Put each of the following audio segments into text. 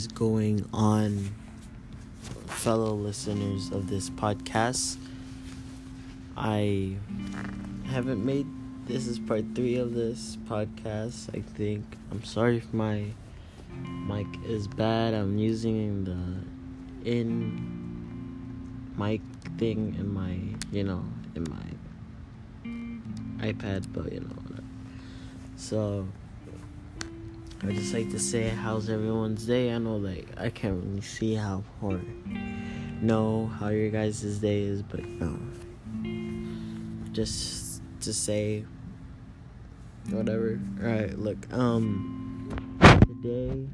is going on, fellow listeners of this podcast? I haven't made this is part three of this podcast. I think I'm sorry if my mic is bad. I'm using the in mic thing in my you know in my iPad, but you know. So I just like to say, how's everyone's day? I know, like, I can't really see how or know how your guys' day is, but no. Just to say, whatever. Alright, look, um, today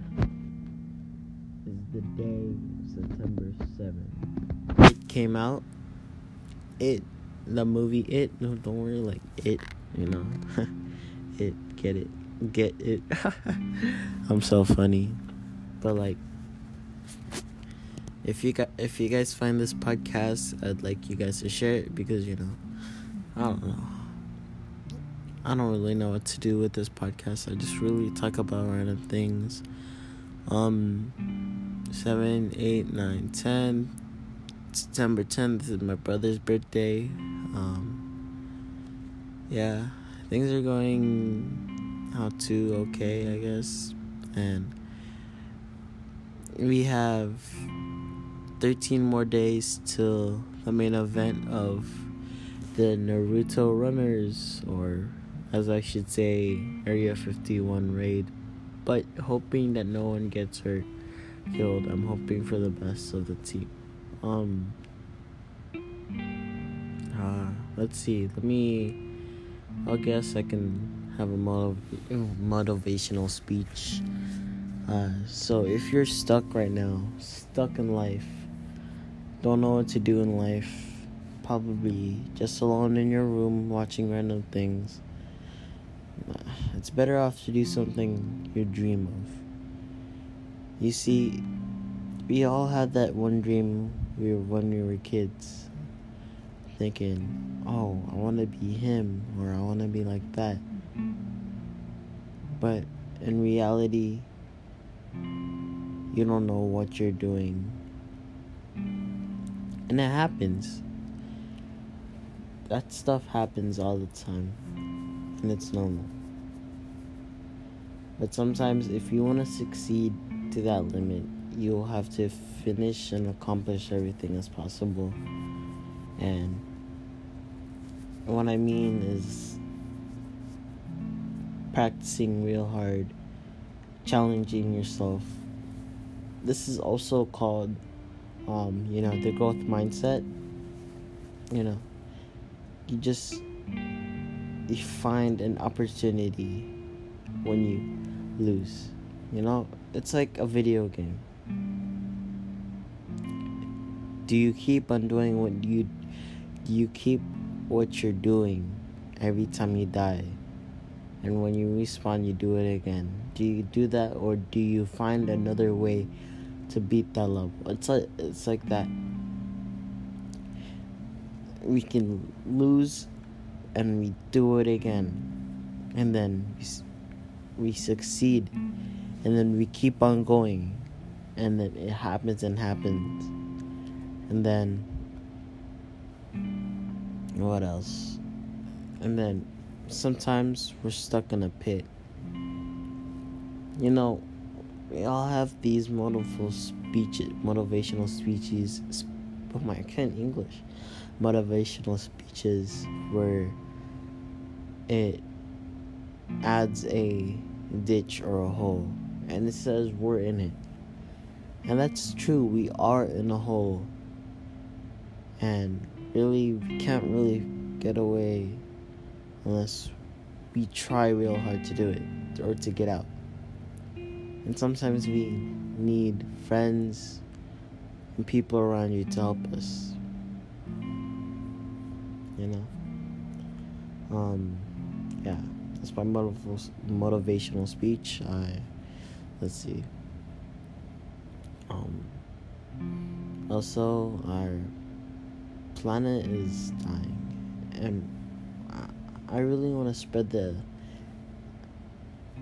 is the day, September 7th. It came out. It, the movie It, no, don't worry, like, It, you know, it, get it get it. I'm so funny. But like if you got if you guys find this podcast, I'd like you guys to share it because you know, I don't know. I don't really know what to do with this podcast. I just really talk about random things. Um seven, eight, nine, ten. September tenth is my brother's birthday. Um yeah, things are going how to okay, I guess. And we have 13 more days till the main event of the Naruto Runners, or as I should say, Area 51 raid. But hoping that no one gets hurt, killed. I'm hoping for the best of the team. Um. Uh, let's see. Let me. I guess I can have a motiv- motivational speech. Uh, so if you're stuck right now, stuck in life, don't know what to do in life, probably just alone in your room watching random things, it's better off to do something you dream of. You see, we all had that one dream we were when we were kids, thinking, "Oh, I want to be him," or "I want to be like that." But in reality, you don't know what you're doing. And it happens. That stuff happens all the time. And it's normal. But sometimes, if you want to succeed to that limit, you'll have to finish and accomplish everything as possible. And what I mean is practicing real hard, challenging yourself. This is also called, um, you know, the growth mindset. You know, you just you find an opportunity when you lose. You know, it's like a video game. Do you keep on doing what you do you keep what you're doing every time you die? And when you respawn you do it again. Do you do that or do you find another way to beat that level it's like it's like that. We can lose and we do it again. And then we, we succeed. And then we keep on going. And then it happens and happens. And then what else? And then sometimes we're stuck in a pit. You know, we all have these motivational speeches, motivational speeches. Oh my, I can't English. Motivational speeches where it adds a ditch or a hole, and it says we're in it, and that's true. We are in a hole, and really, we can't really get away unless we try real hard to do it or to get out. And sometimes we need friends and people around you to help us. You know? Um, yeah, that's my motivational speech. I, let's see. Um, also, our planet is dying, and I really want to spread the.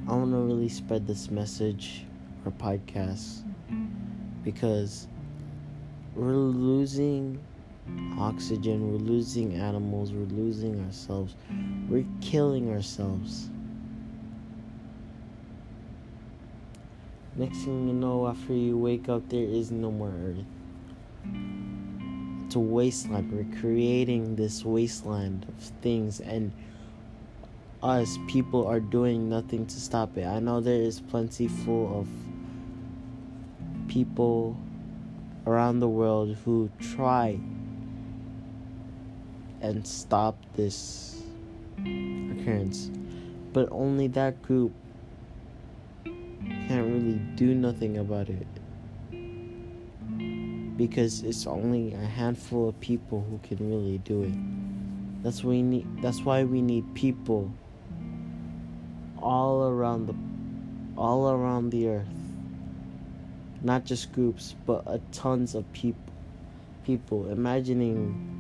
I want to really spread this message or podcast because we're losing oxygen, we're losing animals, we're losing ourselves, we're killing ourselves. Next thing you know, after you wake up, there is no more earth. It's a wasteland. We're creating this wasteland of things, and us people are doing nothing to stop it. I know there is plenty full of people around the world who try and stop this occurrence, but only that group can't really do nothing about it because it's only a handful of people who can really do it. That's we need that's why we need people all around the all around the earth. Not just groups, but a tons of people people imagining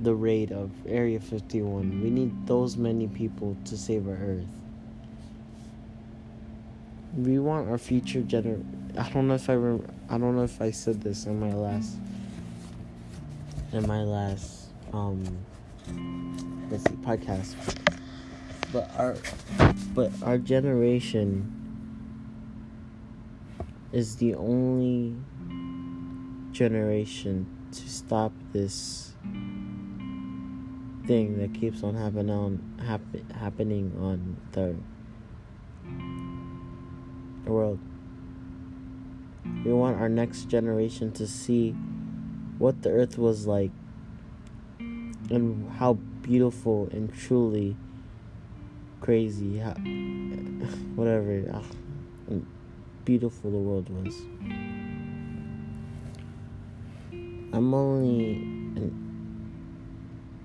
the raid of Area 51. We need those many people to save our earth we want our future gener. I don't know if I rem- I don't know if I said this in my last in my last um let's see podcast, but our but our generation is the only generation to stop this thing that keeps on happening on happen, happening on the the world. We want our next generation to see what the earth was like and how beautiful and truly crazy, how, whatever, uh, beautiful the world was. I'm only in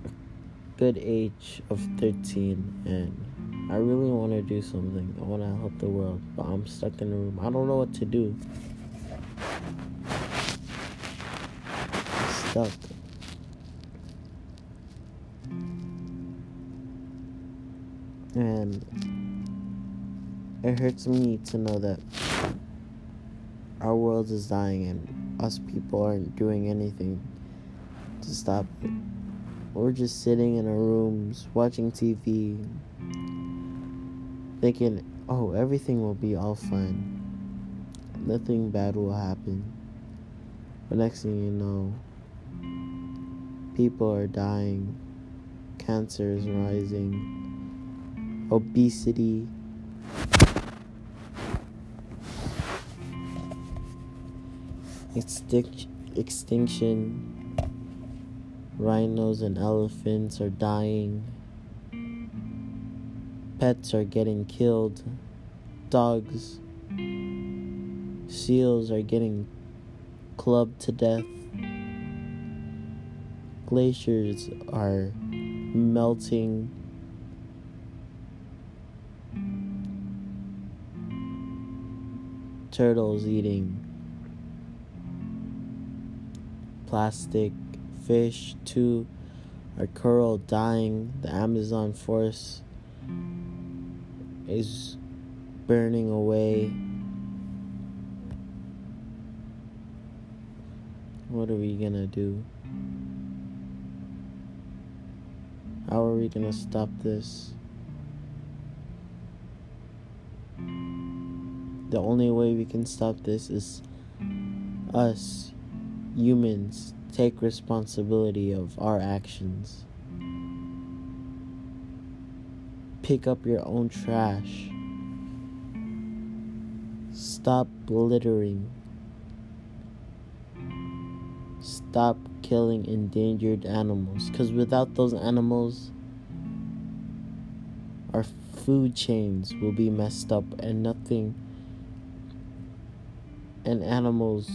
a good age of 13 and I really want to do something. I want to help the world, but I'm stuck in a room. I don't know what to do. I'm stuck. And it hurts me to know that our world is dying and us people aren't doing anything to stop it. We're just sitting in our rooms watching TV, thinking, oh, everything will be all fine. Nothing bad will happen. But next thing you know, people are dying, cancer is rising, obesity. Extinct, extinction, rhinos and elephants are dying. Pets are getting killed, dogs, seals are getting clubbed to death, glaciers are melting. Turtles eating plastic, fish too are coral dying, the Amazon forest is burning away. What are we gonna do? How are we gonna stop this? The only way we can stop this is us, humans, take responsibility of our actions. pick up your own trash. Stop littering. Stop killing endangered animals. Because without those animals, our food chains will be messed up and nothing. And animals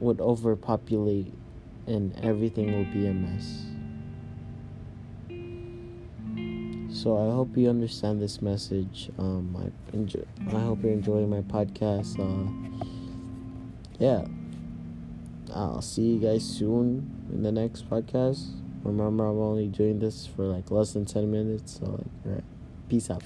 would overpopulate and everything will be a mess. So I hope you understand this message. Um, I enjoy. I hope you're enjoying my podcast. Uh, yeah, I'll see you guys soon in the next podcast. Remember, I'm only doing this for like less than ten minutes. So like, all right, peace out.